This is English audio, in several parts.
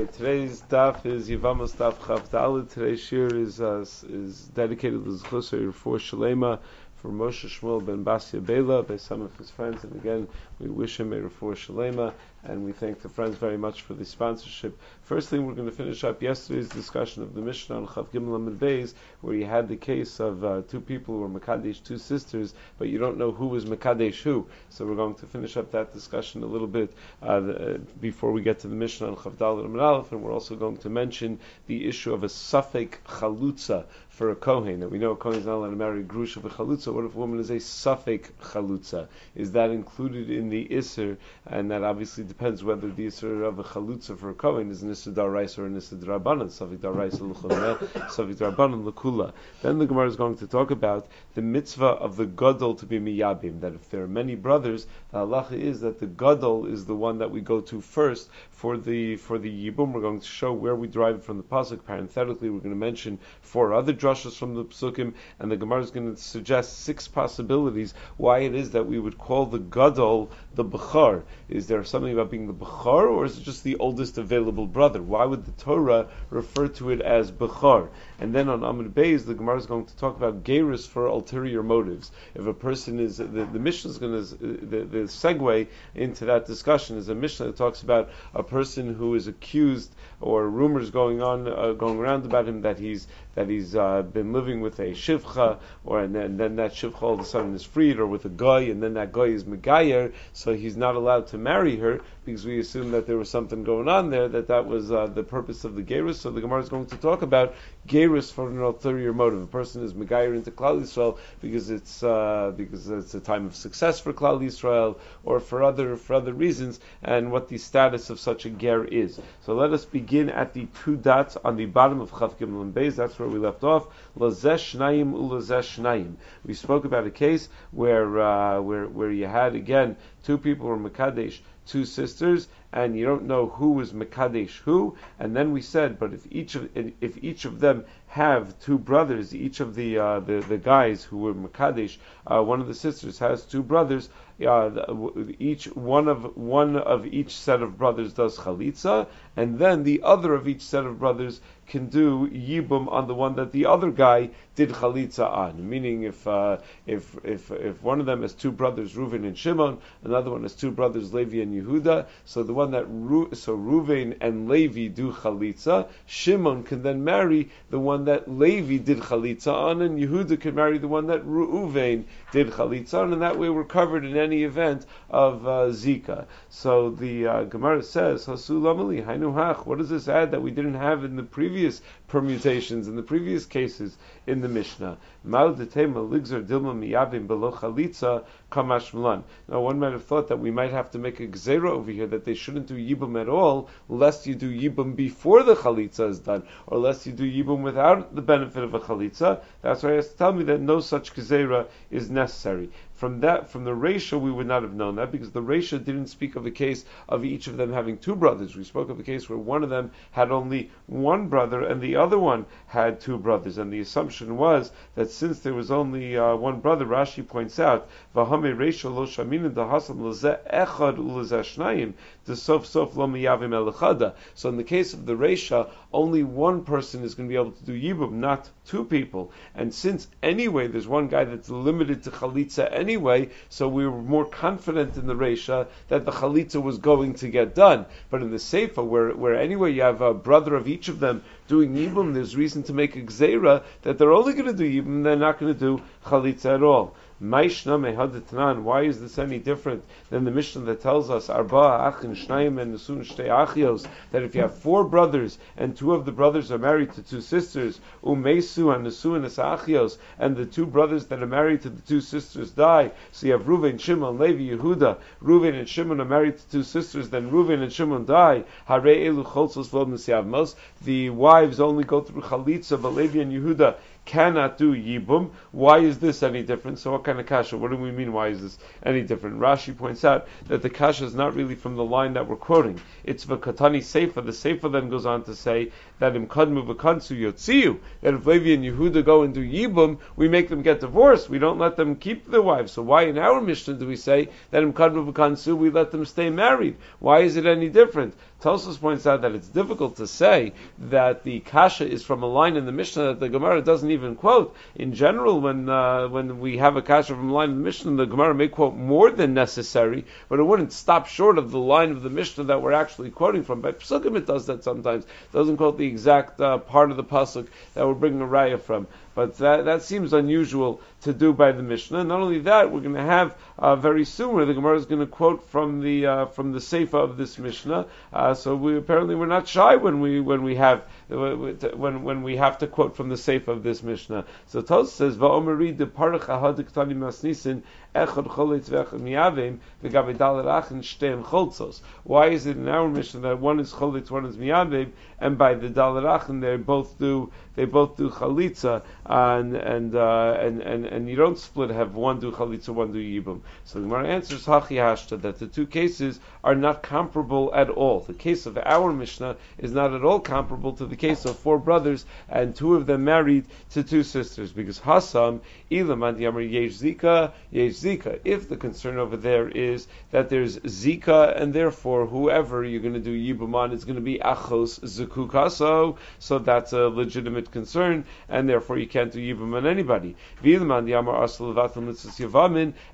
Okay, today's daf is Yivamos daf Chav Today's shir is uh, is dedicated to Zchusar for Shalema for Moshe Shmuel ben Basia Bela by some of his friends. And again, we wish him a refuah shalema, and we thank the friends very much for the sponsorship. First thing, we're going to finish up yesterday's discussion of the Mishnah on Chav Gimel Amid Beis, where you had the case of uh, two people who were Makadesh, two sisters, but you don't know who was Makadesh who. So we're going to finish up that discussion a little bit uh, the, uh, before we get to the Mishnah on Chav Dalet Amid Aleph, and we're also going to mention the issue of a Safek Chalutza for a Kohen. that we know a Kohen is not allowed to marry a Grusha of a Chalutza. What if a woman is a Safek Chalutza? Is that included in the Isser, and that obviously depends whether the Isser of a Chalutza for a Kohen is an Isser Darais or an Isser Darabanan, Safik Darais L'chumeh, Safik Darabanan L'kula. Then the Gemara is going to talk about the mitzvah of the Gadol to be Miyabim, that if there are many brothers, the halacha is that the Gadol is the one that we go to first for the for the Yibum. We're going to show where we derive it from the Pasuk. Parenthetically, we're going to mention four other drushes from the Psukim, and the Gemara is going to suggest six possibilities why it is that we would call the Gadol the Bechar. Is there something about being the Bechar, or is it just the oldest available brother? Why would the Torah refer to it as Bechar? And then on Amud Beis, the Gemara is going to talk about Geirus for ulterior motives. If a person is, the, the Mishnah is going to, the, the segue into that discussion is a Mishnah that talks about a person who is accused or rumors going on, uh, going around about him that he's that he's uh, been living with a shivcha, or and then, and then, that shivcha all of a sudden is freed, or with a guy, and then that guy is megayer, so he's not allowed to marry her because we assume that there was something going on there, that that was uh, the purpose of the gerus. So the Gemara is going to talk about gerus for an ulterior motive. A person is megayer into Klal Yisrael because it's uh, because it's a time of success for Klal Yisrael, or for other for other reasons, and what the status of such a ger is. So let us begin at the two dots on the bottom of Chav Gimel and Beis. That's where we left off. Naim Naim. We spoke about a case where uh, where where you had again two people were Mekadesh, two sisters, and you don't know who was Mekadesh who. And then we said, but if each of if each of them have two brothers, each of the uh, the, the guys who were Mekadesh, uh, one of the sisters has two brothers. Uh, each one of one of each set of brothers does chalitza, and then the other of each set of brothers can do yibum on the one that the other guy did chalitza on. Meaning, if uh, if if if one of them has two brothers, Reuven and Shimon, another one has two brothers, Levi and Yehuda. So the one that Ru- so Reuven and Levi do chalitza, Shimon can then marry the one that Levi did chalitza on, and Yehuda can marry the one that Reuven did chalitza on, and that way we're covered in any event of uh, zika. So the uh, Gemara says, Hasulamali, Hainuhach. What does this add that we didn't have in the previous permutations in the previous cases in the Mishnah. Now, one might have thought that we might have to make a gzera over here that they shouldn't do yibum at all, lest you do yibum before the chalitza is done, or lest you do yibum without the benefit of a chalitza. That's why he has to tell me that no such gzera is necessary from that, from the Resha, we would not have known that because the Resha didn't speak of a case of each of them having two brothers. We spoke of a case where one of them had only one brother and the other one had two brothers. And the assumption was that since there was only uh, one brother, Rashi points out, "V'hame ratio lo shamin dahasam echad ulezeh the sof sof elechada." So in the case of the Resha, only one person is going to be able to do yibum, not two people. And since anyway there's one guy that's limited to chalitza anyway so we were more confident in the Resha that the Chalitza was going to get done. But in the Seifa, where, where anyway you have a brother of each of them doing Yibum, there's reason to make a Gzeira that they're only going to do Yibum, they're not going to do Chalitza at all. Why is this any different than the Mishnah that tells us Arba Achin Shnayim and Nesun Shtei Achios that if you have four brothers and two of the brothers are married to two sisters, Umesu and Nesun Achios, and the two brothers that are married to the two sisters die, so you have Reuven, Shimon, Levi, Yehuda. Reuven and Shimon are married to two sisters, then Reuven and Shimon die. Hare Elu Cholzos Vod The wives only go through Chalitza, but Levi and Yehuda cannot do Yibum. Why is this any different? So what kind of kasha? What do we mean? Why is this any different? Rashi points out that the kasha is not really from the line that we're quoting. It's the Katani Seifa. The Seifa then goes on to say that im kadmu v'kansu yotziu, that if Levi and Yehuda go and do Yibum, we make them get divorced. We don't let them keep their wives. So why in our Mishnah do we say that im kadmu v'kansu, we let them stay married? Why is it any different? Tosfos points out that it's difficult to say that the kasha is from a line in the Mishnah that the Gemara doesn't even quote. In general, when uh, when we have a kasha from a line in the Mishnah, the Gemara may quote more than necessary, but it wouldn't stop short of the line of the Mishnah that we're actually quoting from. By Psukim, it does that sometimes. It doesn't quote the exact uh, part of the pasuk that we're bringing a raya from. But that, that seems unusual to do by the Mishnah. Not only that, we're going to have uh, very soon the Gemara is going to quote from the uh, from the Seifa of this Mishnah. Uh, so we apparently we're not shy when we when we have when when we have to quote from the Seifa of this Mishnah. So Tos says Va'omeri de parach masnisin. Why is it in our Mishnah that one is cholitz, one is miyavim, and by the dalarachin they both do they both do chalitza, and and, uh, and and and you don't split have one do chalitza, one do yibum. So the Gemara answers hachi hashta that the two cases are not comparable at all. The case of our Mishnah is not at all comparable to the case of four brothers and two of them married to two sisters, because Hasam ilam and yamar yesh zika zika. If the concern over there is that there's zika and therefore whoever you're going to do yibum on is going to be achos zukukaso, so that's a legitimate concern, and therefore you can't do yibum on anybody.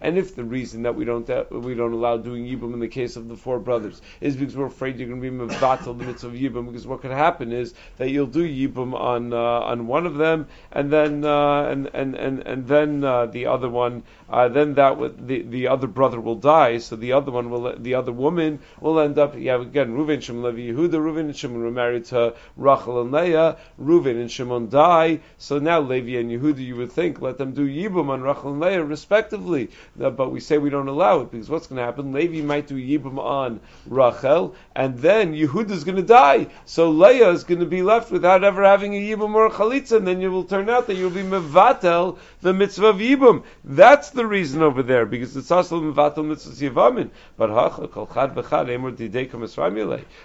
And if the reason that we don't uh, we don't allow doing yibum in the case of the four brothers is because we're afraid you're going to be mevatel the mitzvah of yibum, because what could happen is that you'll do yibum on uh, on one of them, and then uh, and, and and and then uh, the other one, uh, then that would, the the other brother will die, so the other one will the other woman will end up yeah again Reuven Shimon Levi Yehuda Reuven and Shimon were married to Rachel and Leah Reuven and Shimon die, so now Levi and Yehuda you would think let them do yibum on Rachel and Leah respectively, uh, but we say we don't allow it because what's going to happen? Levi might do yibum on Rachel, and then Yehuda is going to die, so Leah is going to be left without ever having a yibum or a chalitza, and then you will turn out that you'll be mevatel the mitzvah of yibum. That's the reason over there because it's also mevatel mitzvah yivamin. But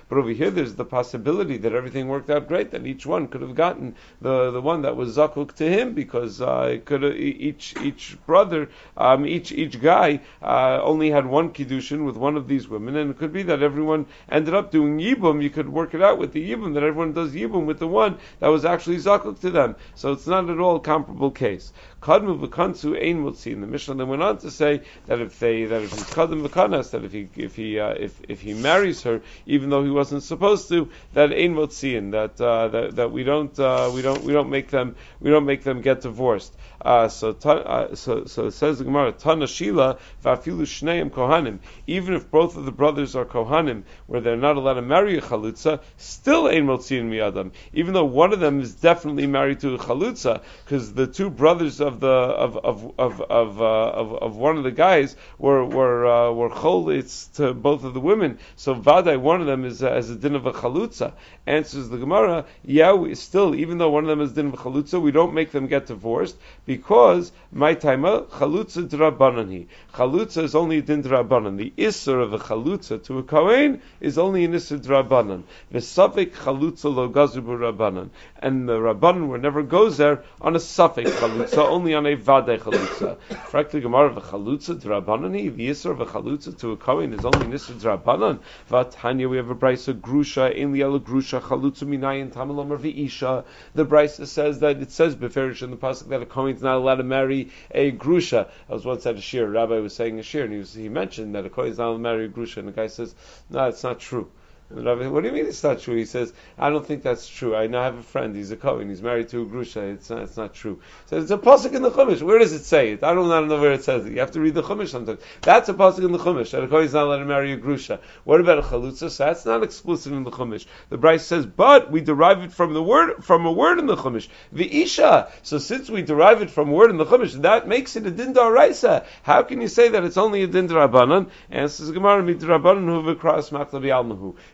But over here, there's the possibility that everything worked out great, that each one could have gotten the the one that was zakuk to him because uh, could each each brother, um, each each guy uh, only had one kiddushin with one of these women, and it could be that everyone ended up doing yibum. You could work it out with the yibum that everyone does yibum with the one that was actually zakuk to them. So it's not at all comparable case. Kadmu v'kansu ein mutzi. The Mishnah then went on to say that if they that if he's kadmu v'kanas, that if he if he uh, if if he marries her, even though he wasn't supposed to, that ein mutzi, that uh, that that we don't uh, we don't we don't make them we don't make them get divorced. Uh, so, uh, so, so it says the Gemara, Tana Shila va'afilu shneim kohanim. Even if both of the brothers are kohanim, where they're not allowed to marry a chalutza, still ein motziin miyadam. Even though one of them is definitely married to a chalutza, because the two brothers of the of of of of, uh, of, of, one of the guys were were uh, were cholitz to both of the women. So vaday, one of them is uh, as a din of a chalutza. Answers the Gemara, yeah, we still even though one of them is din of a chalutza, we don't make them get divorced because my timer uh, chalutza drabanani. Chalutza is only a din drabanan. The isser of a chalutza to a kohen is only an isser drabanan. The suffix chalutza lo gazubu rabbanan, and the rabbanan were never goes there on a suffix chalutza, only on a vade chalutza. Frankly, Gemara of a chalutza drabanani. The isser of a chalutza to a kohen is only an isser drabanan. Vatanya, we have a brisa grusha in liela grusha chalutza minayin tamalom v'isha. The brisa says that it says beferish in the pasuk that a kohen not allowed to marry a grusha. I was once at a shir, a rabbi was saying a shir, and he, was, he mentioned that a kohen is not allowed to marry a grusha, and the guy says, no, it's not true. And what do you mean it's not true? He says, I don't think that's true. I now have a friend, he's a Kohen, he's married to a Grusha, it's not, it's not true. He says, it's a pasuk in the Chumash. Where does it say it? I don't, I don't know where it says it. You have to read the Chumash sometimes. That's a pasuk in the Chumash, that a Kohen is not allowed to marry a Grusha. What about a Chalutza? So that's not explicit in the Chumash. The Bryce says, but we derive it from the word, from a word in the Chumash. The Isha. So since we derive it from a word in the Chumash, that makes it a Dindar Raisa. How can you say that it's only a Dindar Abanan? Answers Gemara, Midrabanan hu v'kras maklabi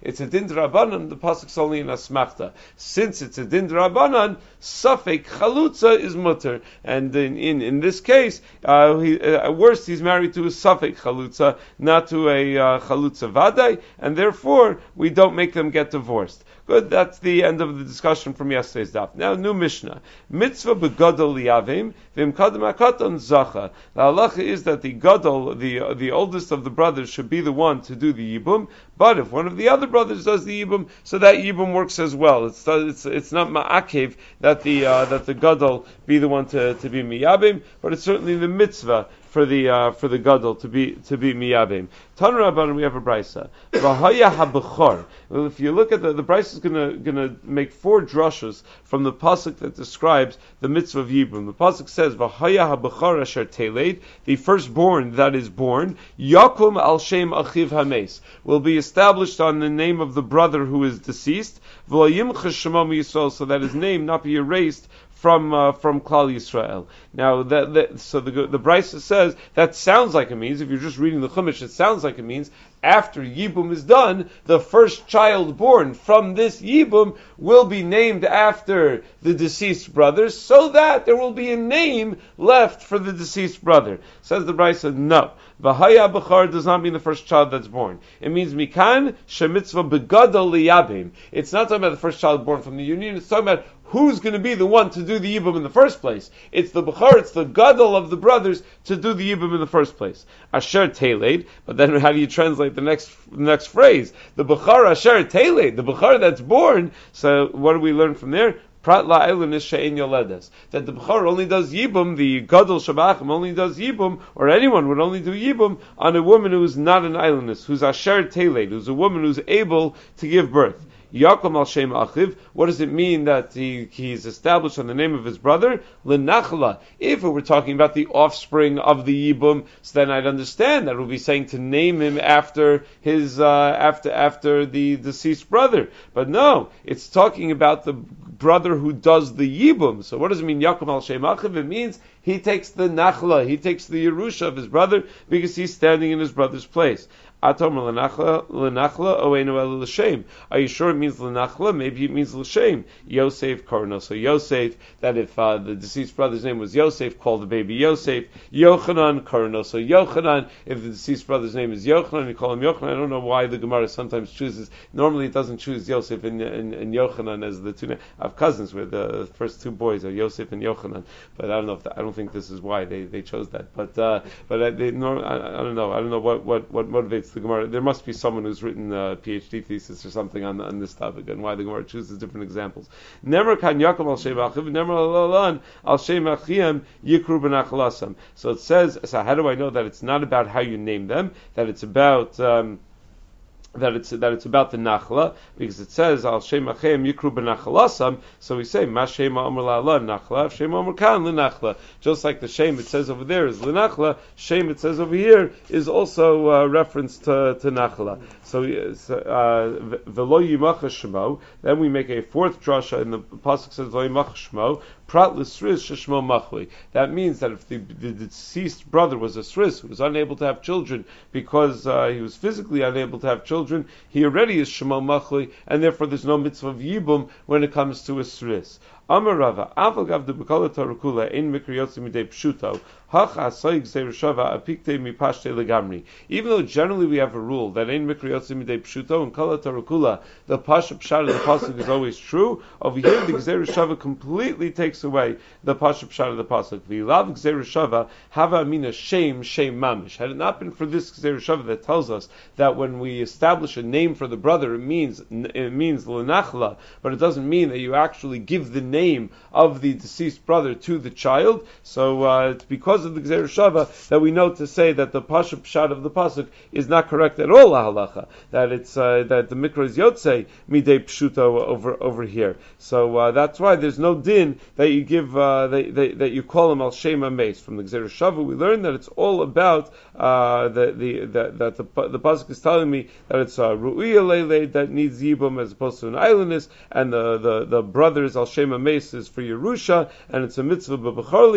it's a din drabanan, the pasuk's only in asmachta. Since it's a din drabanan, suffik chalutza is mutter, and in in, in this case, uh, he, uh, at worst he's married to a suffik chalutza, not to a uh, chalutza vadai, and therefore we don't make them get divorced. Good, that's the end of the discussion from yesterday's daf. Now, new Mishnah. Mitzvah begadol liyavim, The halacha is that the gadol, the, the oldest of the brothers, should be the one to do the yibum, but if one of the other brothers does the yibum, so that yibum works as well. It's, it's, it's not ma'akev that the, uh, that the gadol be the one to, to be miyabim, but it's certainly the mitzvah for the uh, for the gadol to be to be miyabim. Tanur we have a brisa. Well, if you look at the the brisa is gonna gonna make four drushes from the pasuk that describes the mitzvah of Yibum. The pasuk says V'haya habechor asher teled, the firstborn that is born, Yakum al shem achiv hames, will be established on the name of the brother who is deceased. V'layim so that his name not be erased from uh, from Klal Yisrael. Now, that, that, so the the says that sounds like it means if you're just reading the Chumash, it sounds like it means after Yibum is done, the first child born from this Yibum will be named after the deceased brother, so that there will be a name left for the deceased brother. Says the Brisa, no. Vahaya Bechar does not mean the first child that's born. It means Mikan Shemitzvah Begadol Liyabim. It's not talking about the first child born from the union, it's talking about who's going to be the one to do the Yibum in the first place? It's the Bechar, it's the Gadol of the brothers to do the Yibum in the first place. Asher Teled, but then how do you translate the next next phrase? The Bechar Asher Teled, the Bechar that's born. So what do we learn from there? Prat yoledes. That the Bechor only does Yibum, the Gadol Shabachim only does Yibum, or anyone would only do Yibum on a woman who is not an islandess, who's Asher Teled, who's a woman who's able to give birth. Yakum al Shem Achiv. What does it mean that he, he's established on the name of his brother? Lenachla. If we were talking about the offspring of the Yibum, so then I'd understand that would be saying to name him after his uh, after after the deceased brother. But no, it's talking about the brother who does the Yibum. So what does it mean Yakum al Shem Achiv? It means he takes the Nachla, he takes the Yerusha of his brother because he's standing in his brother's place. Lenachla lenachla oenu el l'shem. Are you sure it means lenachla? Maybe it means l'shem. Yosef Karno. So Yosef, that if uh, the deceased brother's name was Yosef, call the baby Yosef. Yochanan Karno. So Yochanan, if the deceased brother's name is Yochanan, you call him Yochanan. I don't know why the Gemara sometimes chooses. Normally, it doesn't choose Yosef and, and, and Yochanan as the two. Have cousins where the first two boys are Yosef and Yochanan, but I don't know if I don't think this is why they, they chose that. But uh, but they, I, I don't know. I don't know what what what motivates the Gemara. There must be someone who's written a PhD thesis or something on, on this topic and why the Gemara chooses different examples. Never kan yakum al shem achiv, never al al shem achiyam yikru ben So it says. So how do I know that it's not about how you name them? That it's about um, that it's that it's about the nachla because it says al shem achem yikru benachalasam. So we say mashema amr la nachla, shem amr kan lenachla. Just like the shem it says over there is lenachla, shem it says over here is also uh, reference to to nachla. So uh, yimach shemo. Then we make a fourth drasha, and the pasuk says lo yimach. Prat l'sriz sheshmo machli. That means that if the, the, deceased brother was a sriz who was unable to have children because uh, he was physically unable to have children, he already is shemo machli, and therefore there's no mitzvah of yibum when it comes to a sriz. Amarava, Aval de Bukala Tarakula in Mikriyotzi Midei Pshuto, even though generally we have a rule that in Mikriyotzi Midei Pshuto and Kala Tarakula, the Pasha Pshat of the Pasuk is always true, over here the Gzeir Shava completely takes away the Pasha Pshat of the Pasuk. V'ilav Gzeir Shava hava amina shame, shame mamish. Had it not been for this Gzeir Shava that tells us that when we establish a name for the brother, it means, it means Lenachla, but it doesn't mean that you actually give the name of the deceased brother to the child, so uh, it's because of the Gzer Shava that we know to say that the Pashup shot of the Pasuk is not correct at all, halacha. That it's, uh, that the Mikra is Yotze Midei Pshuto over, over here. So, uh, that's why there's no din that you give, uh, that, that, that, you call him Al Shema Mace. From the Gzer Shava, we learn that it's all about, uh, the, the, that, that the, the Pasuk is telling me that it's, uh, Ru'iyah Lele that needs Yibum as opposed to an islandess, and the, the, the brothers Al Shema Mace for Yerusha, and it's a mitzvah b'Bechor.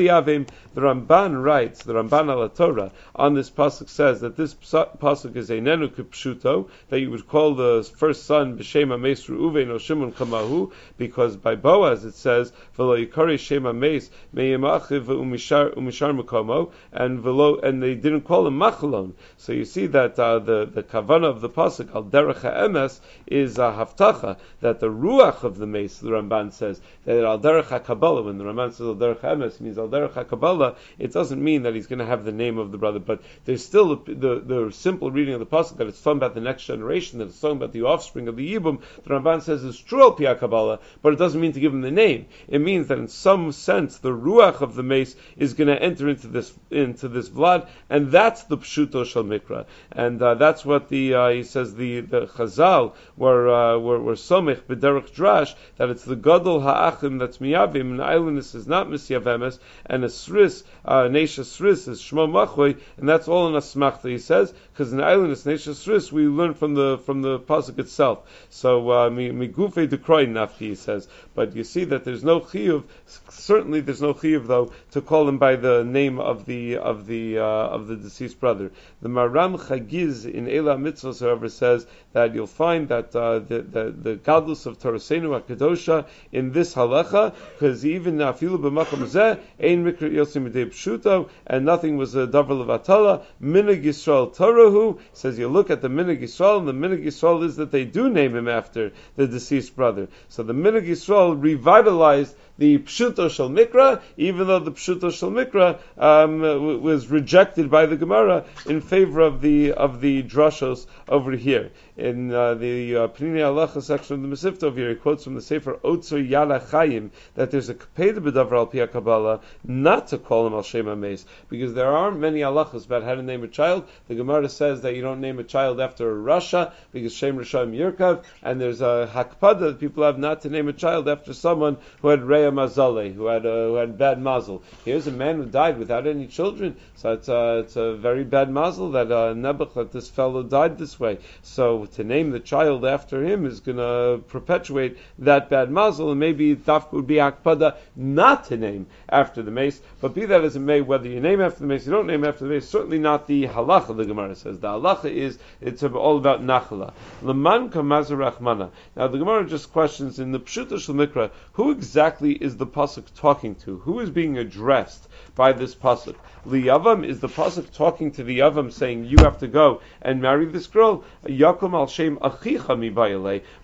The Ramban writes, the Ramban al Torah on this pasuk says that this pasuk is a nenu kipshuto that you would call the first son b'Shema Mace Reuven or Shimon Kamahu, because by Boaz it says v'lo yikari Shema Mace meyemachiv umishar umishar mukomo, and v'lo and they didn't call him Machalon. So you see that uh, the the kavana of the pasuk al derech emes is a haftacha that the ruach of the mace. The Ramban says that al derech Kabbalah. When the Ramban says al derech emes, means al derech Kabbalah. It doesn't mean that he's going to have the name of the brother, but there's still the, the, the simple reading of the pasuk that it's talking about the next generation, that it's talking about the offspring of the yibum. The Ramban says it's true al Kabbalah, but it doesn't mean to give him the name. It means that in some sense the ruach of the mace is going to enter into this into this vlad, and that's the pshuto shal mikra, and uh, that's what the uh, he says the the Chazal were uh, were, were somich b'derech drash that it's the gadol ha'achim that's miyavim, and islandness is not misyavemes, and a sris, uh, nesha sris is shmo machui, and that's all in a smachta he says, because in islandness nesha sris we learn from the from the pasuk itself. So uh, migufe dekroy nafki he says, but you see that there's no chiyuv. Certainly, there's no chiyuv though to call him by the name of the of the uh, of the deceased brother. The Maram Chagiz in Ela Mitzvos, however, says that you'll find that uh, the, the the gadlus of Torasenu Akadosha in this halacha, because even afilu b'makom zeh ein mikra yosim pshuto, and nothing was a davar levatala. Minig Yisrael Torahu says you look at the minig Yisrael, and the minig Yisrael is that they do name him after the deceased brother. So the minig Yisrael revitalized the Pshuto Shal Mikra, even though the Pshuto Shal Mikra um, was rejected by the Gemara in favor of the of the drashos over here. In uh, the uh, Halacha section of the Mesivta over here, he quotes from the Sefer Otzer Yala Chaim that there's a Kapeda B'Davar Al Pia Kabbalah not to call him Al Shema Meis, because there aren't many halachas about how to name a child. The Gemara says that you don't name a child after Rasha, because Shem Rishayim Yirkav, and there's a Hakpada that people have not to name a child after someone who had Reya Mazale, who had, uh, who had bad mazel. Here's a man who died without any children, so it's, uh, it's a very bad mazel that uh, Nebuch, that this fellow died this way. So to name the child after him is going to perpetuate that bad mazel, and maybe Dafka would be Akpada not to name after the mace. But be that as it may, whether you name after the mace, you don't name after the mace, certainly not the halacha. The Gemara says the halacha is it's all about nachala. Leman kamazarachmana. Now the Gemara just questions in the Pshuta Mikra, who exactly is the pasuk talking to? Who is being addressed by this pasuk? Liyavam is the pasuk talking to the Yavam, saying you have to go and marry this girl. Yakum al shem achicha mi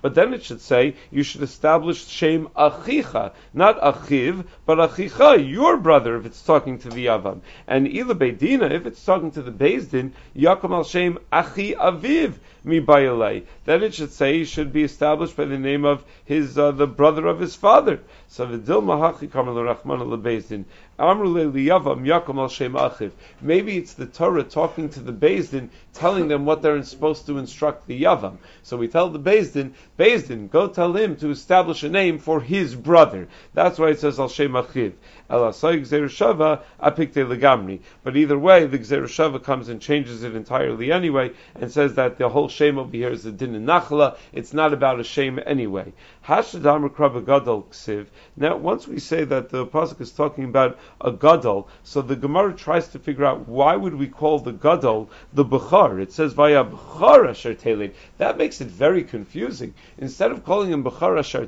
But then it should say you should establish shem achicha, not achiv, but achicha, your brother, if it's talking to the Yavam. And ila beidina, if it's talking to the Bezdin, Yakum al shem achi aviv mi Then it should say he should be established by the name of his uh, the brother of his father. So v'dil mahachi kamal rachman lebezdin. Maybe it's the Torah talking to the Bezdin, telling them what they're supposed to instruct the Yavam. So we tell the Bezdin, Bezdin, go tell him to establish a name for his brother. That's why it says Al Shem Achiv. But either way, the Gzereshava comes and changes it entirely anyway, and says that the whole shame over here is a din in Nachla. It's not about a shame anyway. Gadol Ksiv. Now, once we say that the pasuk is talking about a gadol, so the Gemara tries to figure out why would we call the gadol the bechar? It says via bechar asher That makes it very confusing. Instead of calling him bechar asher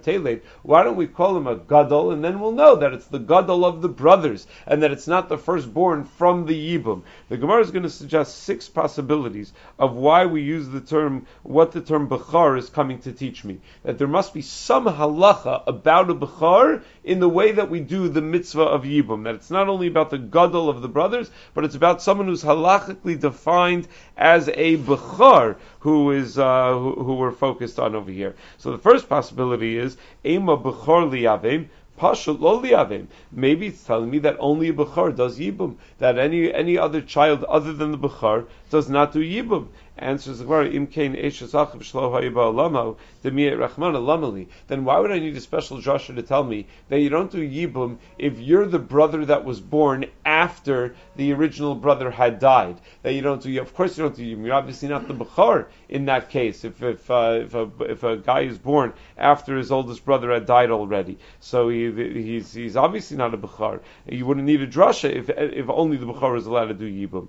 why don't we call him a gadol, and then we'll know that it's the gadol of the brothers, and that it's not the firstborn from the yibum. The Gemara is going to suggest six possibilities of why we use the term, what the term bechar is coming to teach me. That there must be some halacha about a Bechar in the way that we do the mitzvah of Yibum. That it's not only about the Gadol of the brothers, but it's about someone who's halachically defined as a Bechar who is, uh, who, who, we're focused on over here. So the first possibility is Ema Bechar Liyavim. Maybe it's telling me that only a Bechar does Yibum, that any any other child other than the Bechar does not do Yibum. Answers the Gemara, Imkain Eshazachav Shlo Hayiba Lamo, Demiyat Rachmana Lamali. Then why would I need a special drasha to tell me that you don't do Yibum if you're the brother that was born after the original brother had died? That you don't do, of course you don't do Yibum. You're obviously not the Bukhar in that case. If if uh, if, a, if a guy is born after his oldest brother had died already, so he, he's he's obviously not a Bukhar. You wouldn't need a drasha if if only the Bukhar is allowed to do Yibum.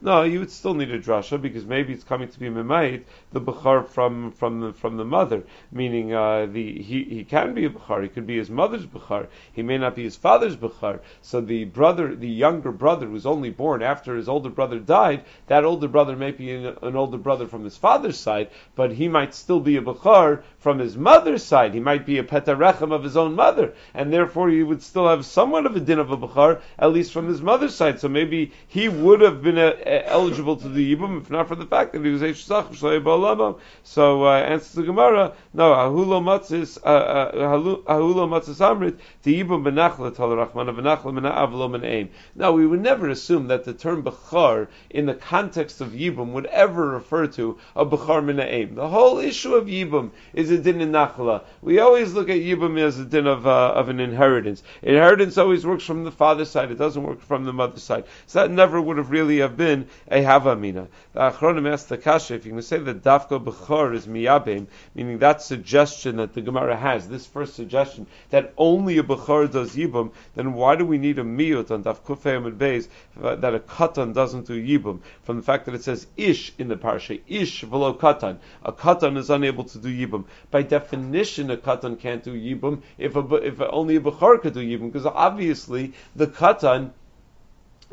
No, you would still need a drasha because maybe it's coming to be memayit the Bukhar from from the from the mother, meaning uh, the he, he can be a Bukhar, he could be his mother's Bukhar, he may not be his father's Bukhar. So the brother, the younger brother who's only born after his older brother died, that older brother may be an, an older brother from his father's side, but he might still be a Bukhar from his mother's side. He might be a Petarechem of his own mother, and therefore he would still have somewhat of a din of a Bukhar, at least from his mother's side. So maybe he would have been a, a, eligible to the Yibum if not for the fact that he was Eish So uh, answers the Gemara, no, Ahulo Matzis, uh, uh, Ahulo Matzis Amrit, the Yibum Benachla Talarachman, Benachla Mena'avlo Mena'im. Now, we would never assume that the term Bechar in the context of Yibum would ever refer to a Bechar Mena'im. The whole issue of Yibum is a din in Nachla. We always look at Yibum as a din of, uh, of an inheritance. Inheritance always works from the father's side, it doesn't work from the mother's side. So that never would have really have been a Havamina. The Achronim asked the Kasha, if you can say that Dafko Bechor is Miyabim, meaning that suggestion that the Gemara has, this first suggestion, that only a Bechor does Yibum, then why do we need a Miyut on Daf Kufayim and Beis uh, that a Katan doesn't do Yibum? From the fact that it says Ish in the Parsha, Ish velo Katan. A Katan is unable to do Yibum. By definition, a Katan can't do Yibum if, a, if only a Bechor could do Yibum, because obviously the Katan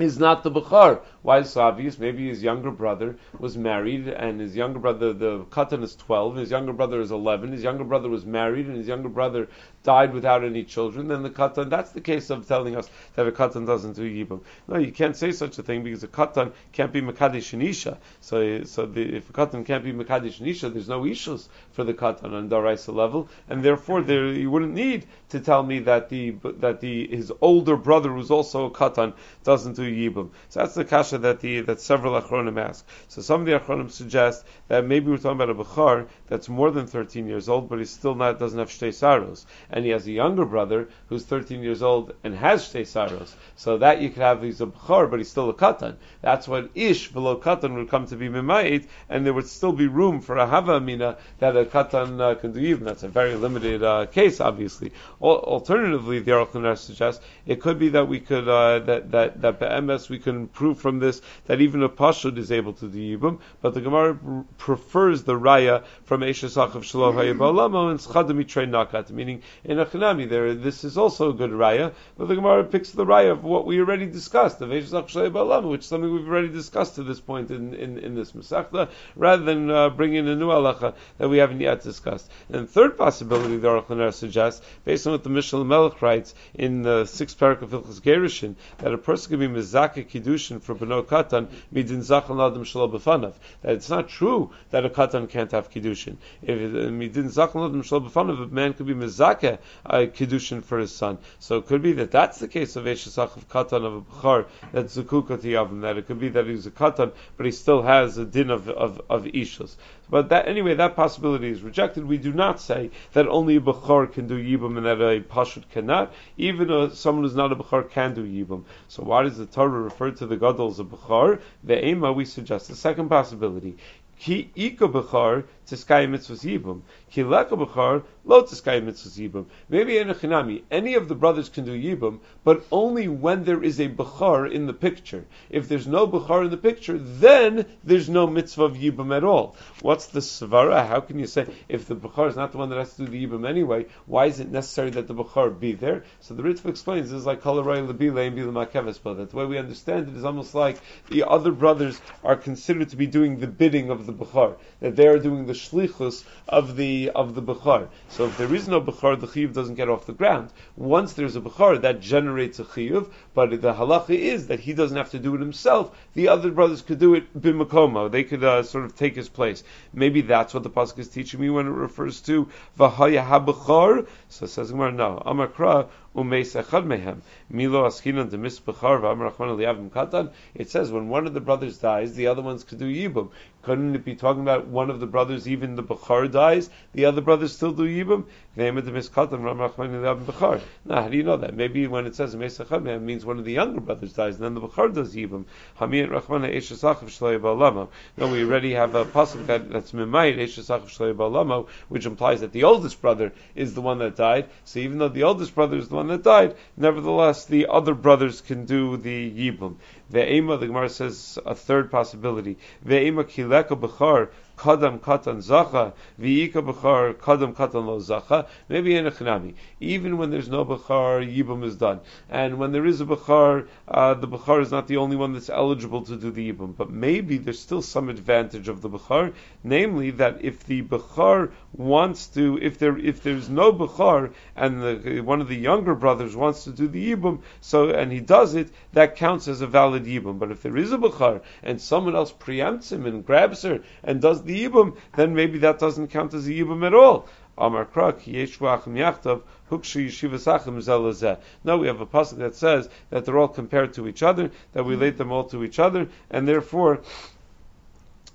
is not the Bukhar. Why is so obvious? Maybe his younger brother was married, and his younger brother, the Katan is 12, his younger brother is 11, his younger brother was married, and his younger brother died without any children, then the Katan, that's the case of telling us that a Katan doesn't do Yibum. No, you can't say such a thing because a Katan can't be Makadish and Isha. So, so the, if a Katan can't be Makadish and Isha, there's no Ishus for the Katan on Daraisa level, and therefore there, you wouldn't need to tell me that the, that the, his older brother who's also a Katan doesn't do Yibum. So that's the kasha that the that several achronim ask. So some of the achronim suggest that maybe we're talking about a bechar that's more than 13 years old, but he still not doesn't have shtei saros, and he has a younger brother who's 13 years old and has shtei saros. So that you could have he's a bechar, but he's still a katan. That's what ish below katan would come to be mimayit, and there would still be room for a hava amina that a katan uh, can do even. That's a very limited uh, case, obviously. alternatively, the Aruch suggests it could be that we could uh, that that that be'emes we can prove from this that even a pashud is able to do yibum, but the Gemara prefers the raya from Eshesach of Shalom Hayabalamo and Schadami Trey Nakat, meaning in Achanami there, this is also a good raya, but the Gemara picks the raya of what we already discussed, of Eshesach Shalom which is something we've already discussed to this point in, in, in this Masechta, rather than uh, bring in a new halacha that we haven't yet discussed. And third possibility the Aruch suggests, based on what the Mishnah Melech writes in the sixth paragraph of Ilchus Gerushin, that a person can be mezaka kiddushin for katan midin adam b'fanav. That it's not true that a katan can't have kiddushin. If uh, midin zachal adam shalom b'fanav, a man could be mezaka uh, kiddushin for his son. So it could be that that's the case of eshesach of katan of a b'char that zukuka tiyavim. That it could be that he's a katan, but he still has a din of of, of ishus. But that anyway, that possibility is rejected. We do not say that only a bechor can do yibum and that a pashut cannot. Even a, someone who's not a bechor can do yibum. So why does the Torah refer to the gadol as a bechor? The ema we suggest the second possibility. Ki iko bechor tiskay mitzvahs yibum. Ki leka bechor lo tiskay mitzvahs yibum. Maybe in a chinami, any of the brothers can do yibum, but only when there is a bechor in the picture. If there's no bechor in the picture, then there's no mitzvah of yibum at all. What's the svara? How can you say if the bechor is not the one that has to do the yibum anyway? Why is it necessary that the bechor be there? So the Ritva explains this is like kolaray lebile and bila makeves, that the way we understand it is almost like the other brothers are considered to be doing the bidding of the bechor, that they are doing the shlichus of the of the bechar. So if there is no bechar, the chiyuv doesn't get off the ground. Once there's a bechar, that generates a chiyuv, but the halacha is that he doesn't have to do it himself. The other brothers could do it bimakomo. They could uh, sort of take his place. Maybe that's what the pasuk is teaching me when it refers to v'haya habechar. So says no. Amakra umeis echad mehem. Milo askinan de misbechar v'amrachman liyavim katan. It says when one of the brothers dies, the other ones could do yibum. Couldn't it be talking about one of the brothers, even the bechar dies, the other brothers still do yibum? Of the miskatan v'amrachman liyavim bechar. Now, how do you know that? Maybe when it says umeis echad mehem means one of the younger brothers dies, and then the bechar does yibum. Hamiyat rachmana eshasachav shloy ba'alamo. No, we already have a pasuk that, that's mimayit eshasachav shloy ba'alamo, which implies that the oldest brother is the one that died. So even though the oldest brother is the one that died, nevertheless the other brothers can do the yibum. Ve'ema, the Gemara says a third possibility. Ve'ema kileka b'char kadam katan zacha, v'yika b'char kadam katan lo zacha, maybe in a chinami. Even when there's no b'char, yibum is done. And when there is a b'char, uh, the b'char is not the only one that's eligible to do the yibum. But maybe there's still some advantage of the b'char, namely that if the b'char wants to, if there, if there's no b'char, and the, one of the younger brothers wants to do the yibum, so, and he does it, that counts as a valid yibum. But if there is a b'char, and someone else preempts him and grabs her, and does the yibum, then maybe that doesn't count as a yibum at all. Amar Krak, Yeshvachim Yachtav, Hukshu Yeshivasachim Zelazeh. No, we have a passage that says that they're all compared to each other, that we relate them all to each other, and therefore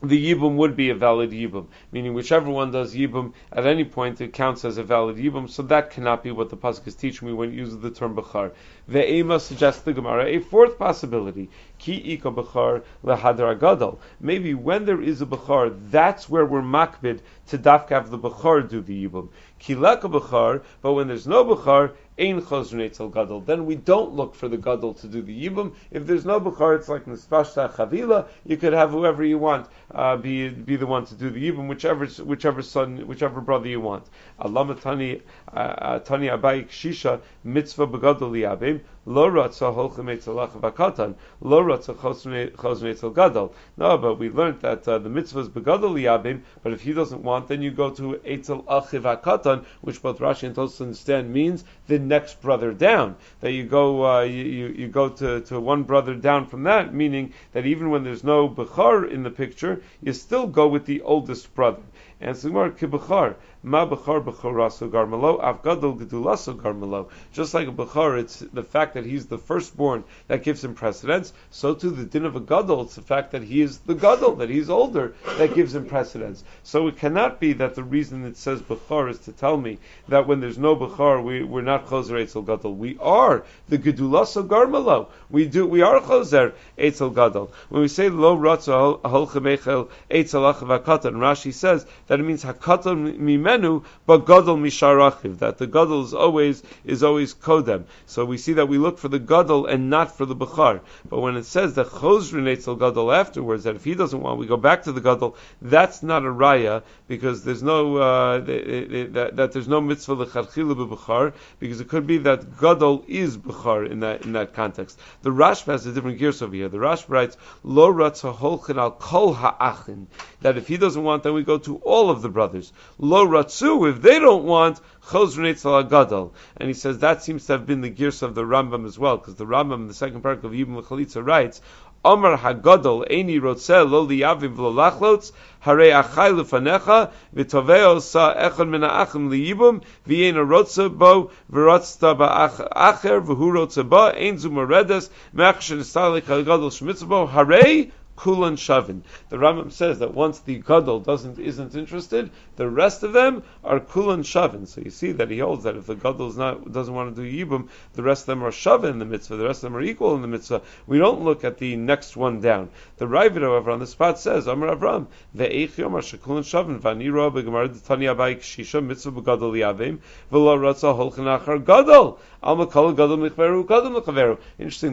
the yibum would be a valid yibum, meaning whichever one does yibum at any point it counts as a valid yibum. So that cannot be what the pasuk is teaching me when it uses the term bechar. Ve'ema suggests the Gemara a fourth possibility: ki ika bechar lehadar gadol. Maybe when there is a bechar, that's where we're makbid to dafkav the bechar do the yibum. Kileka bechar, but when there's no bechar, Ein chosrun gadol. Then we don't look for the gadol to do the yibum. If there's no bukhar, it's like nispashta chavila. You could have whoever you want uh, be be the one to do the yibum, whichever whichever son, whichever brother you want. Alama tani uh, uh, tani abayik shisha mitzvah begadol liyabim lo ratza holchem etzalach vakatan lo ratza chosrun etzel gadol. No, but we learned that uh, the mitzvah is begadol liyabim. But if he doesn't want, then you go to etzel achiv vakatan, which both Rashi and Tosfos understand means the next brother down. That you go, uh, you, you go to, to one brother down from that, meaning that even when there's no Bechar in the picture, you still go with the oldest brother. And so Sigmar Kibachar, Ma Bechar Becharaso Garmalo, Avgadol Gedulaso Garmalo. Just like a Bechar, it's the fact that he's the firstborn that gives him precedence. So too, the din of a Gadol, it's the fact that he is the Gadol, that he's older, that gives him precedence. So it cannot be that the reason it says Bechar is to tell me that when there's no Bechar, we, we're not Choser Eitzel Gadol. We are the Gedulaso Garmalo. We do, we are Choser Eitzel Gadol. When we say Lo Ratza Holchemechel Eitzel Achavakatan, Rashi says that it means hakatan mimenu, but gadol misharachiv. That the gadol is always is always kodem. So we see that we look for the gadol and not for the bechar. But when it says that chosrin etzel gadol afterwards, that if he doesn't want, we go back to the gadol. That's not a raya because there's no uh, that, that, there's no mitzvah lecharchila bechar because it could be that gadol is bechar in that in that context. The Rashba has a different girsa over here. The Rashba writes lo ratza holchin al kol ha'achin that if he doesn't want, then we go to all of the brothers. Lo ratzu, if they don't want, chosrnetz gadol. And he says that seems to have been the girsa of the Rambam as well, because the Rambam in the second part of Yibum Chalitza writes, Omar Hagadol Eini Rotzel Lo Liyavim V'Lo Lachlotz Harei Achai V'Toveo Sa Echon Min Ha'achim Liyibum V'Yein Rotze Bo V'Rotzta Ba'acher V'Hu Rotze Bo Ein Zu Meredes Me'ach Shenistal Hagadol Shemitzah Bo Harei kulan shavin. The Rambam says that once the gadol doesn't isn't interested, the rest of them are kulan shavin. So you see that he holds that if the gadol not doesn't want to do yibum, the rest of them are shavin in the mitzvah. The rest of them are equal in the mitzvah. We don't look at the next one down. The Raavad, however, on the spot says Amar Avram ve'eich yomar shekulan shavin v'aniro begemar tani abayik shisha mitzvah begadol yavim v'lo ratza holchin achar gadol. Interesting.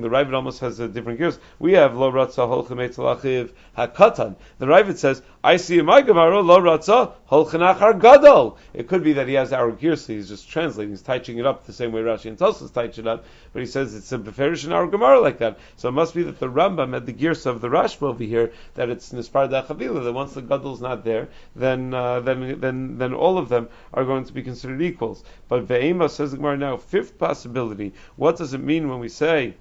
The Raavad almost has a different girsa. We have lo ratza holchem achiv hakatan. The Raavad says, I see my Gemara lo ratza holchenachar gadol. It could be that he has our gear, so he's just translating, he's touching it up the same way Rashi and Tosfos touch it up, but he says it's a beferish in our Gemara like that. So it must be that the Rambam had the girsa of the Rashba over here that it's nispar da chavila that once the gadol's not there, then uh, then then then all of them are going to be considered equals. But ve'ema says the Gemara now fifth possibility. What does it mean when we say?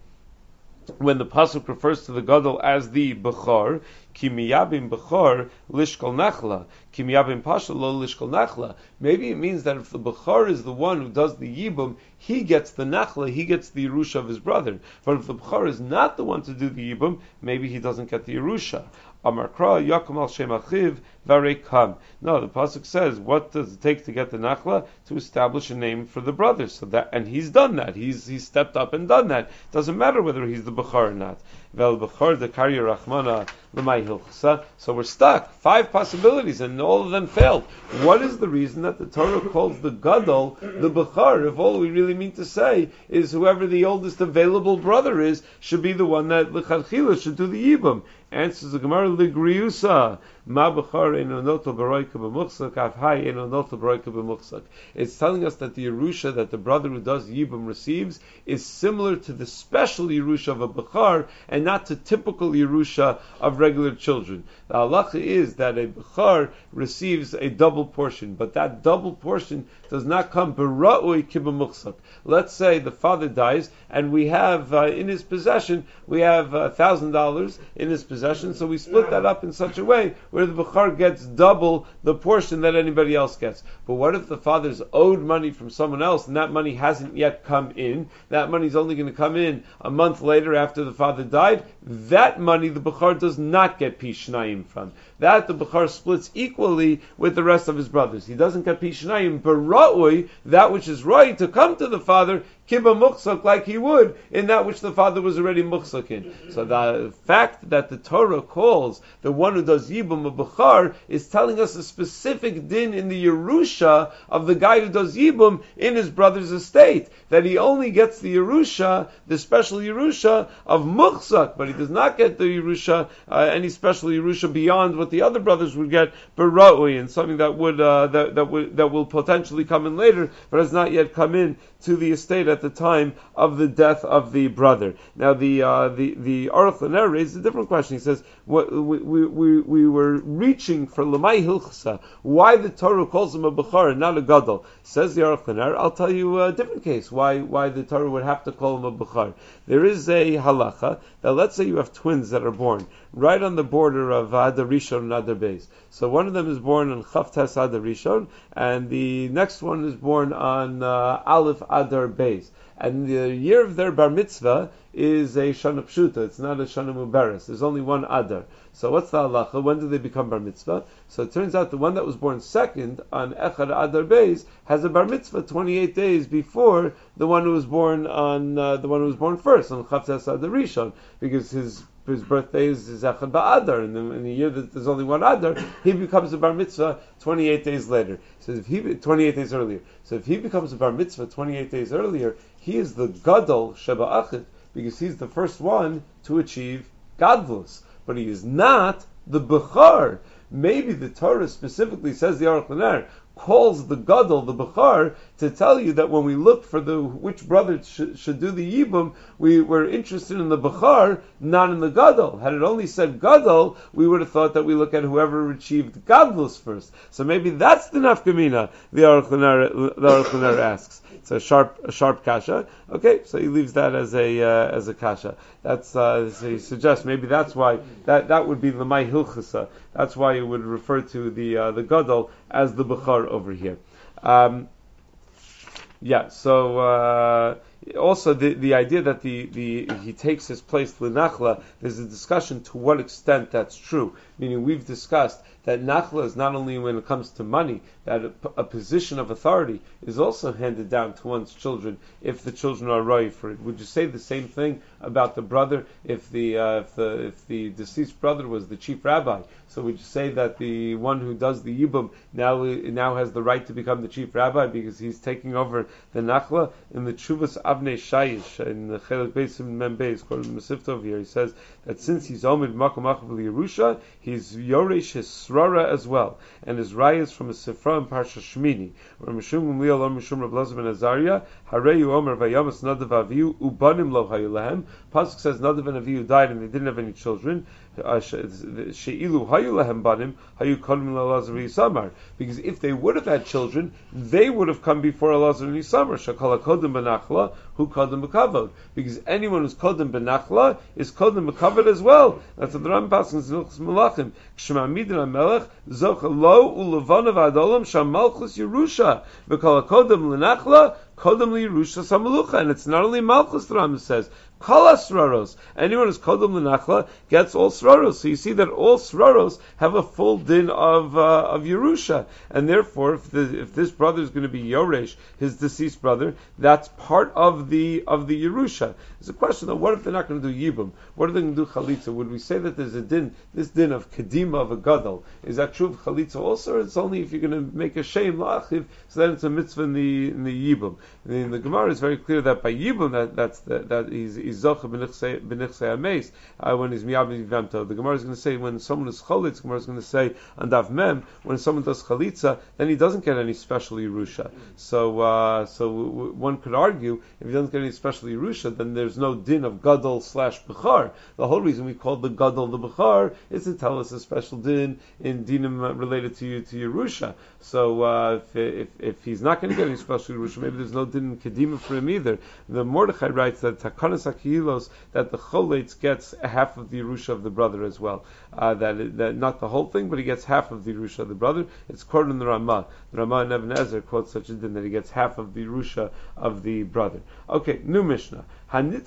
When the pasuk refers to the gadol as the bechor, kimiyabim bechor lishkol nachla, kimiyabim pasha lo lishkol nachla. Maybe it means that if the bechor is the one who does the yibum, he gets the nachla, he gets the yerusha of his brother. But if the bechor is not the one to do the yibum, maybe he doesn't get the yerusha. Amar Kra Yakum al Shem Achiv Varekam. No, the pasuk says, what does it take to get the nachla? To establish a name for the brother. So that, and he's done that. He's he's stepped up and done that. It Doesn't matter whether he's the bechor or not. Vel bechor the karya rachmana. So we're stuck. Five possibilities, and all of them failed. What is the reason that the Torah calls the gadol the bechor? If all we really mean to say is whoever the oldest available brother is should be the one that lechatchila should do the yibum. Answers the Gemara ligriusa. Ma b'char eno notel baroika b'muchsak, af hai eno notel baroika b'muchsak. It's telling us that the Yerusha that the brother who does Yibum receives is similar to the special Yerusha of a b'char and not to typical Yerusha of regular children. The halacha is that a b'char receives a double portion, but that double portion does not come bara'ui kibamuchsak. Let's say the father dies and we have uh, in his possession, we have a thousand dollars in his possession, so we split that up in such a way where the Bukhar gets double the portion that anybody else gets. But what if the father's owed money from someone else and that money hasn't yet come in? That money's only going to come in a month later after the father died. That money the Bukhar does not get Pishnayim from. That the Bukhar splits equally with the rest of his brothers. He doesn't get Pishnayim, but Ra'ui, that which is right to come to the father, kiba muchsak like he would in that which the father was already muchsak in. So the fact that the Torah calls the one who does yibum a bechar is telling us a specific din in the Yerusha of the guy who does yibum in his brother's estate. That he only gets the Yerusha, the special Yerusha of muchsak, but he does not get the Yerusha, uh, any special Yerusha beyond what the other brothers would get, bara'ui, and something that would, uh, that, that, would, that will potentially come in later, but has not yet come in to the estate at the time of the death of the brother. Now, the uh, the the Aruch LaNer raises a different question. He says, what, we, we, we were reaching for Lamai Hilchasa. Why the Torah calls him a Bechar and not a Gadol? Says the Aruch LaNer, I'll tell you a different case. Why why the Torah would have to call him a Bechar. There is a halacha that let's say you have twins that are born right on the border of Adar Adar Beis. So one of them is born on Chavtes Adar Rishon, and the next one is born on uh, Aleph Adar Beis. And the year of their bar mitzvah is a Shana Pshuta. It's not a Shana Mubaris. There's only one Adar. So what's the halacha? When do they become bar mitzvah? So it turns out the one that was born second on Echad Adar Beis has a bar mitzvah 28 days before the one who was born on uh, the one who was born first on Chavtes Adar Rishon, because his his birthday is Zechad Ba'adar, and in the year that there's only one Adar, he becomes a bar mitzvah 28 days later. So if he 28 days earlier. So if he becomes a bar mitzvah 28 days earlier, he is the gadol sheba achid because he's the first one to achieve gadlus, but he is not the bechar. Maybe the Torah specifically says the Aruch calls the gadol, the bechar, to tell you that when we look for the which brother should, should do the yibum, we were interested in the bechar, not in the gadol. Had it only said gadol, we would have thought that we look at whoever achieved gadlus first. So maybe that's the nafkamina. The Aruch LaNer asks. It's a sharp, a sharp kasha. Okay, so he leaves that as a uh, as a kasha. That's uh, he suggests maybe that's why that that would be the my hilchasa. That's why he would refer to the uh, the gadol as the bechar over here. Um, yeah, so uh, also the, the idea that the, the he takes his place linachla, there's a discussion to what extent that's true. Meaning we've discussed that nachla is not only when it comes to money, that a, a, position of authority is also handed down to one's children if the children are right for it. Would you say the same thing about the brother if the uh, if the if the deceased brother was the chief rabbi? So would you say that the one who does the yibum now now has the right to become the chief rabbi because he's taking over the nachla in the Chuvas Avnei Shayish in the Chelik Beisim Membeis called Masifta here? He says that since he's Omid Makom Yerusha, he's Yoresh his Srara as well, and his rayas from a Sifra in Parsha Shmini, where Mishum Gamliel or Mishum Rav Lazar ben Hareyu Omer Vayamas Nadav Aviyu Ubanim Lo Hayulahem. Pasuk says Nadav and Aviyu died and they didn't have any children. Kodim. Because if they would have had children, they would have come before Elazar and Yisamar. Shakala kodim benachla, who kodim bekavod. Because anyone who's kodim benachla is kodim bekavod as well. That's what the Ram passes in Zilchus Malachim. Kshema midin melech zoch lo ulevanav adolam shamalchus Yerusha. V'kala kodim lenachla kodem li Yerusha samalucha. And it's not only Malchus, the Ram says, Kol Sraros. Anyone who's Kodam Lenachla gets all Sraros. So you see that all Sraros have a full din of uh, of Yerusha, and therefore, if, the, if this brother is going to be Yoresh, his deceased brother, that's part of the of the Yerusha. There's a question though: What if they're not going to do Yibum? What are they going to do Chalitza? Would we say that there's a din, this din of Kedima of a Gadol? Is that true of Chalitza also? It's only if you're going to make a shame lachiv, so then it's a mitzvah in the in the. In the Gemara, it's very clear that by Yibum that that's the, that he's, he's zocha b'nichsei ameis uh, when he's miyavim vemto. The Gemara is going to say when someone is chalitz, the Gemara is going to say on dav mem when someone does chalitza, then he doesn't get any special yerusha. So uh, so w- one could argue if he doesn't get any special yerusha, then there's no din of gadol slash bechar. The whole reason we call the gadol the bechar is to tell us a special din in dinim related to you to yerusha. So uh, if, if, if he's not going to get any special yerusha, maybe there's no din in kedima for him either. The Mordechai writes that takanas kilos that the choletz gets half of the Yerusha of the brother as well. Uh, that, that not the whole thing, but he gets half of the Yerusha of the brother. It's quoted in the Ramah. The Ramah in Ibn quotes such a din that he gets half of the Yerusha of the brother. Okay, new Mishnah. Let's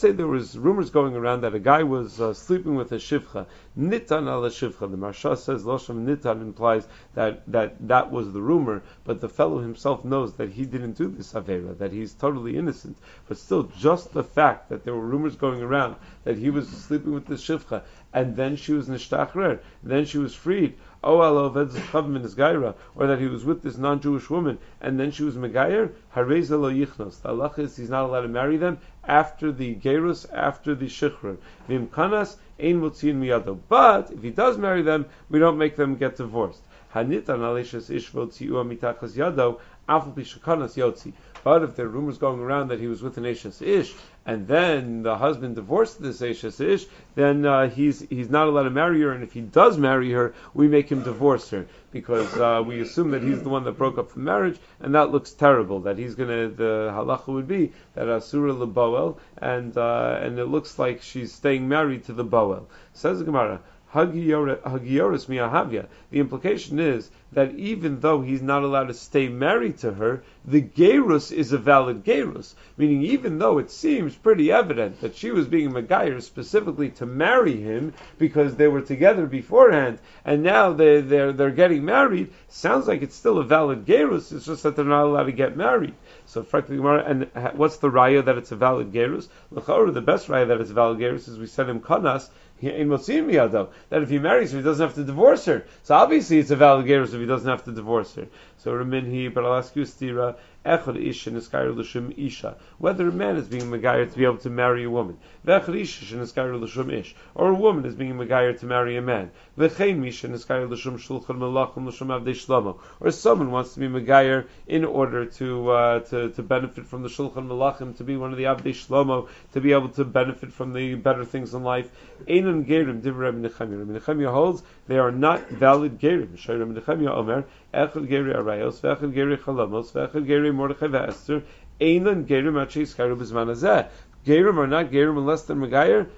say there was rumors going around that a guy was uh, sleeping with a shivcha. Nitan ala shivcha. The Maharsha says Losham Nitan implies that, that that was the rumor, but the fellow himself knows that he didn't do this avera, that he's totally innocent. But still, just the fact that there were rumors going around that he was sleeping with the shivcha, and then she was nishtachrer, then she was freed Oh, or that he was with this non-Jewish woman and then she was Megayer, Hareza lo yichnos. The Allah is he's not allowed to marry them after the Gerus, after the Shichrur. Vim kanas, ein mutziin miyado. But if he does marry them, we don't make them get divorced. Hanitan alishas ishvot tziua mitachas yado, afal pishakanas yotzi. But if there are rumors going around that he was with an Ashes Ish, and then the husband divorced this Ashes Ish, then uh, he's he's not allowed to marry her, and if he does marry her, we make him divorce her because uh, we assume that he's the one that broke up the marriage, and that looks terrible. That he's gonna the halacha would be that asura leboel, and uh, and it looks like she's staying married to the boel. Says the Gemara. Hagioris miahavya. The implication is that even though he's not allowed to stay married to her, the gerus is a valid gerus. Meaning, even though it seems pretty evident that she was being Megayer specifically to marry him because they were together beforehand, and now they, they're, they're getting married, sounds like it's still a valid gerus, it's just that they're not allowed to get married. So, and what's the raya that it's a valid gerus? The best raya that it's a valid gerus is we said him kanas, that if he marries her, he doesn't have to divorce her. So obviously it's a valid gerus if he doesn't have to divorce her. So Raminhi, but I'll ask you, Stira, Echad L'Shum Isha. Whether a man is being Megayer to be able to marry a woman. V'echad Isha Niskayr L'Shum Ish. Or a woman is being Megayer to marry a man. V'chein Misha Niskayr L'Shum Shulchan Melachim L'Shum Avdei Shlomo. Or someone wants to be Megayer in order to, uh, to, to benefit from the Shulchan Melachim, to be one of the Avdei Shlomo, to be able to benefit from the better things in life. Einan Gerim Divrei holds they are not valid Gerim. Nechemia Omer, Echad Geri Arayos, V'echad Geri Chalamos, V'echad Geri Mordechai V'Esther, Einan Gerim Achis Karu Hazeh. Gerim are not Gerim unless they're Megayer.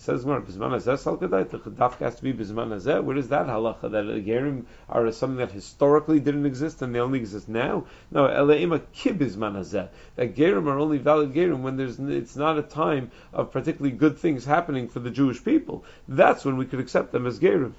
Says more Bisman Hazeh Salkadai. The Chadaf has to be Bisman Hazeh. Where is that halacha that Gerim are something that historically didn't exist and they only exist now? No, Eleima Kib Hazeh. That Gerim are only valid Gerim when there's it's not a time of particularly good things happening for the Jewish people. That's when we could accept them as Gerim.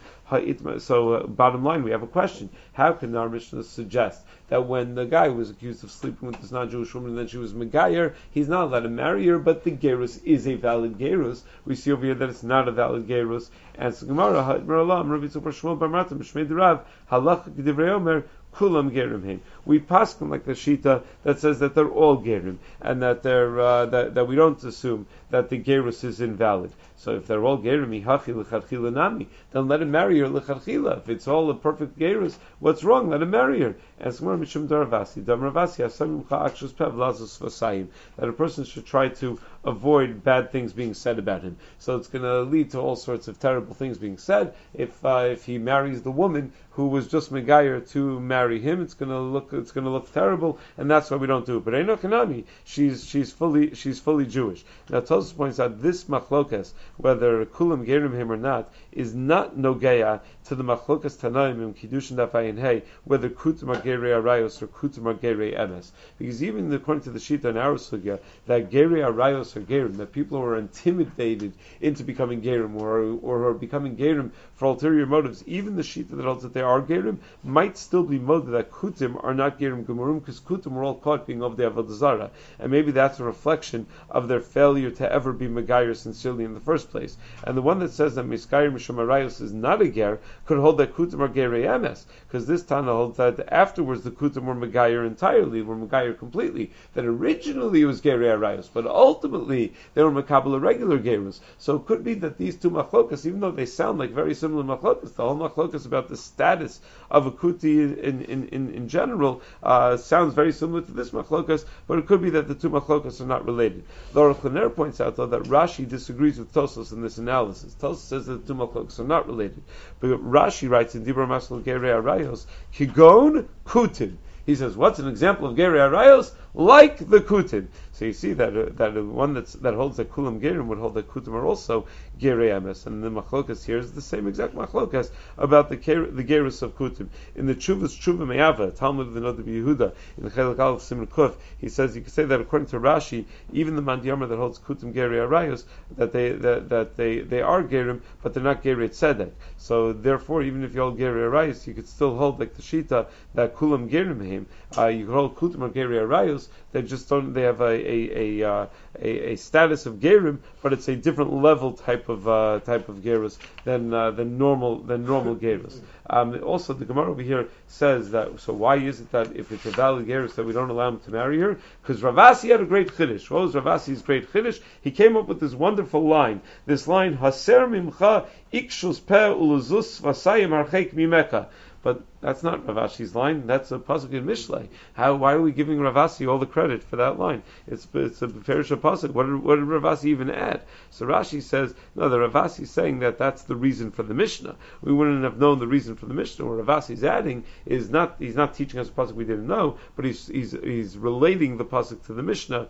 So, uh, bottom line, we have a question: How can our Mishnah suggest that when the guy was accused of sleeping with this non-Jewish woman and then she was Megayer, he's not allowed to marry her, but the Gerus is a valid Gerus? We see over here that it's not a valid Gerus. And so Gemara, Rabbi Tzupar Shmuel Barmatim, Shmei Rav, Halach Omer, kulam gerim him. We paskin like the shita that says that they're all gerim, and that they're uh, that, that we don't assume that the gerus is invalid. So if they're all gerim, nami, then let him marry her lechatchila. If it's all a perfect gerus, what's wrong? Let him marry her. And Smar Mishum Daravasi, Damravasi, that a person should try to avoid bad things being said about him. So it's going to lead to all sorts of terrible things being said. If uh, if he marries the woman who was just Megayer to marry him, it's going to look it's going to look terrible, and that's why we don't do it. But Eino Kanami, she's she's fully she's fully Jewish. Now Tosfos points out this machlokas, whether kulam gerim him or not, is not nogeya to the machlokas tanaim in kiddushin dafayin hey, whether kutam are gerei arayos or kutam are gerei emes. Because even according to the shita in our that gerei arayos are gerim, that people who are intimidated into becoming gerim or or are becoming gerim for ulterior motives, even the shita that holds that they are gerim might still be motive that kutim are not gerim gemurim because kutim were all caught being of the avodazara and maybe that's a reflection of their failure to ever be megayer sincerely in the first place. And the one that says that miskayim mishamarayos is not a ger could hold that kutim are gerei emes, because this Tana holds that afterwards the kutim were megayer entirely, were megayer completely. That originally it was gerei arayos, but ultimately they were makabel regular gerus. So it could be that these two machlokas, even though they sound like very similar machlokas, the whole machlokas about the status of a kuti in in, in, in general uh, sounds very similar to this machlokas, but it could be that the two machlokas are not related. Laura points out though that Rashi disagrees with Tosfos in this analysis. Tosfos says that the two machlokas are not related, but Rashi writes in Dibra Masal Gerei Arayos, Kigon Kutin. He says, what's an example of Gerei Arayos? Like the Kutin. So you see that uh, that uh, one that's, that holds that Kulam Gerim would hold that Kutim are also Emes. And the Machlokas here is the same exact Machlokas about the the Gerus of Kutim. In the Chuvas Chuva Me'ava, Talmud of the Noda B'Yehuda, in the Chelik Aleph Simon Kuf, he says, you can say that according to Rashi, even the Mandiyama that holds Kutim Gerei Arayos, that they, that, that they, they are Gerim, but they're not Gerei Tzedek. So therefore, even if you hold Gerei Arayos, you could still hold like the Shita, that Kulam Gerim him, uh, you could hold Kutim or Gerei Arayos, they just don't, they have a, a, uh, a, a, status of Gerim, but it's a different level type of, uh, type of Gerus than, uh, than normal, than normal Gerus. Um, also, the Gemara over here says that, so why is it that if it's a valid Gerus that we don't allow him to marry her? Because Ravasi had a great Chiddush. What was Ravasi's great Chiddush? He came up with this wonderful line, this line, Haser mimcha ikshus pe uluzus vasayim archek mimeka. But that's not Ravashi's line. That's a pasuk in Mishlei. How? Why are we giving Ravasi all the credit for that line? It's it's a Perisha pasuk. What did, what did Ravasi even add? So Rashi says no. The Ravasi is saying that that's the reason for the Mishnah. We wouldn't have known the reason for the Mishnah. What Ravasi is adding is not he's not teaching us a pasuk we didn't know, but he's he's he's relating the pasuk to the Mishnah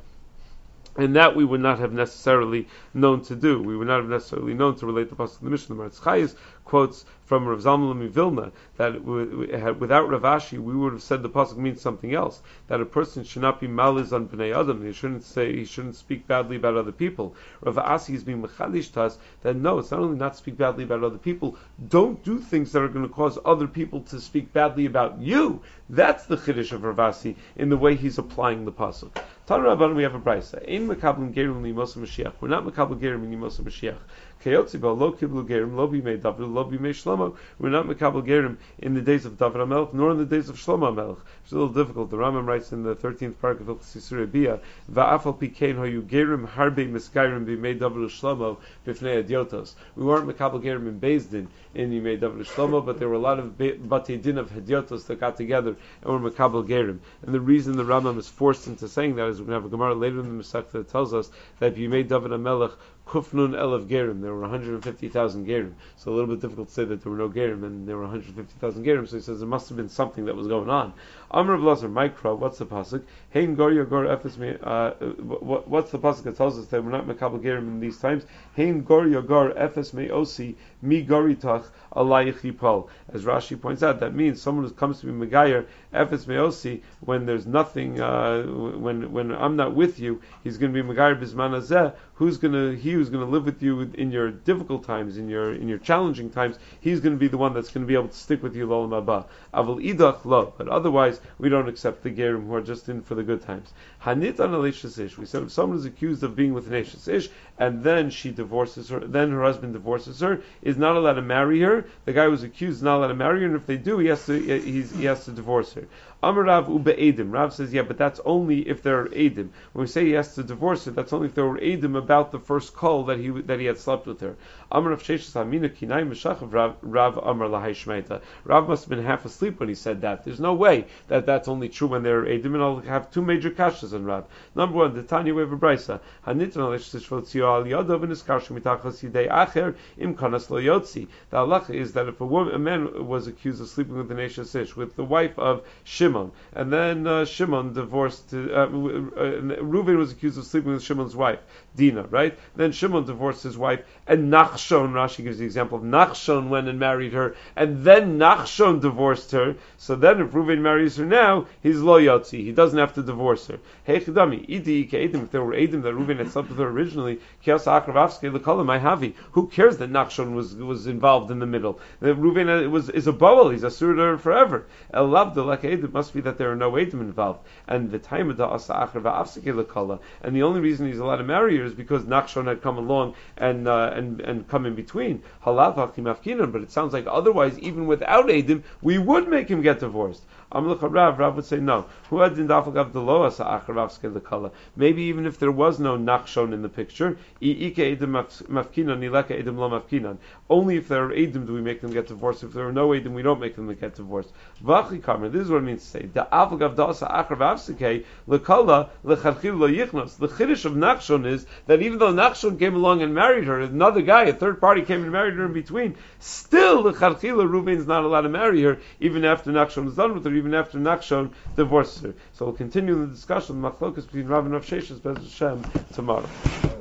and that we would not have necessarily known to do. We would not have necessarily known to relate the pasuk to the Mishnah. The Maritz quotes from Rav Zalman Vilna that without Ravashi we would have said the pasuk means something else. That a person should not be maliz on bnei adam. He shouldn't say he shouldn't speak badly about other people. Rav Asi is being mechadish to us that no, it's not only not speak badly about other people. Don't do things that are going to cause other people to speak badly about you. That's the chiddush of Ravasi in the way he's applying the pasuk. Rabban, we have a brisa. Ein mekablim gerim limos Mashiach. We're not mekabel gerim limos Mashiach. Kayotziba lo kiblu gerim lo bimei David lo bimei Shlomo. We're not mekabel gerim in the days of David Hamelch nor in the days of Shlomo Hamelch. It's a little difficult. The Rambam writes in the 13th paragraph of Hilchos Bia, va'afal pikein ho gerim harbe miskairim bimei David Shlomo bifnei adiotos. We weren't mekabel gerim in Bezdin in Yimei David Shlomo, but there were a lot of batei din of hediotos that got together and were mekabel gerim. And the reason the Rambam is forced into saying that is we're going to have a Gemara later in the Masech that tells us that Yimei David Hamelech Kufnun Elav Gerim. There were 150,000 Gerim. So a little bit difficult to say that there were no Gerim and there were 150,000 Gerim. So he says there must have been something that was going on. Amr Blazer, Mikra, what's the pasuk? Hein Gor Yogor Efes Me. Uh, what's the pasuk that tells us that we're not Mekabel Gerim in these times? Hein Gor Yogor Efes Me Osi Alayich. As Rashi points out, that means someone who comes to be Megayer Efes Meosi when there's nothing, uh, when when I'm not with you, he's going to be Megayer Bisman. Who's going to he who's going to live with you in your difficult times, in your in your challenging times? He's going to be the one that's going to be able to stick with you Lolam Abba. Avol Idach Lo. But otherwise, we don't accept the Gerim who are just in for the good times. Hanit an Ish. We said if someone is accused of being with an Ish and then she divorces her, then her husband divorces her, is is not allowed to marry her. The guy who was accused is not allowed to marry her, and if they do, he has to he has to divorce her. Amar Rav Ube Edim. Rav says, yeah, but that's only if they're Edim. When we say he has to divorce her, that's only if there were Edim about the first call that he that he had slept with her. Amar Rav Sheshes Amina Kinai Meshachav Rav Amar Lahai Shmeita. Rav must have been half asleep when he said that. There's no way that that's only true when they're Edim, and I'll have two major kashas on Rav. Number one, the Tanya we have a brisa. Hanitran Al Yadav and Iskarshu Mitachas Yidei Acher Im Kanas Lo Yotzi. The halacha is that if a woman, a man was accused of sleeping with the nation with the wife of Shimon, Shimon, and then uh, Shimon divorced. Uh, uh, Reuven was accused of sleeping with Shimon's wife, Dina, right? Then Shimon divorced his wife, and Nachshon. Rashi gives the example of Nachshon went and married her, and then Nachshon divorced her. So then, if Reuven marries her now, he's lo yotzi. He doesn't have to divorce her. Hey chidami, idi edim. If there were edim that Reuven had slept with her originally, kias akravavske lekalim havi. Who cares that Nachshon was was involved in the middle? That Reuven uh, was is a bubble. He's a surah forever. El lavdalak edim must be that there are no Edom involved. And the time of the Asa Achra and the only reason he's allowed to marry her is because Nachshon had come along and uh, and and come in between. Halav but it sounds like otherwise, even without Edom, we would make him get divorced. Amlech Rav, Rav would say no. Who had acharav lekala? Maybe even if there was no nachshon in the picture. Only if there are edim do we make them get divorced. If there are no edim, we don't make them get divorced. This is what it means to say. The avagav dasa acharav lekala lecharchil lo yichnos. The chiddush of nachshon is that even though nachshon came along and married her, another guy, a third party, came and married her in between. Still, the lecharchila Reuven is not allowed to marry her even after nachshon is done with her even after Nachshon divorces her. So we'll continue the discussion, the machlokas between Rav and Rav Sheshes, Bez Hashem, tomorrow.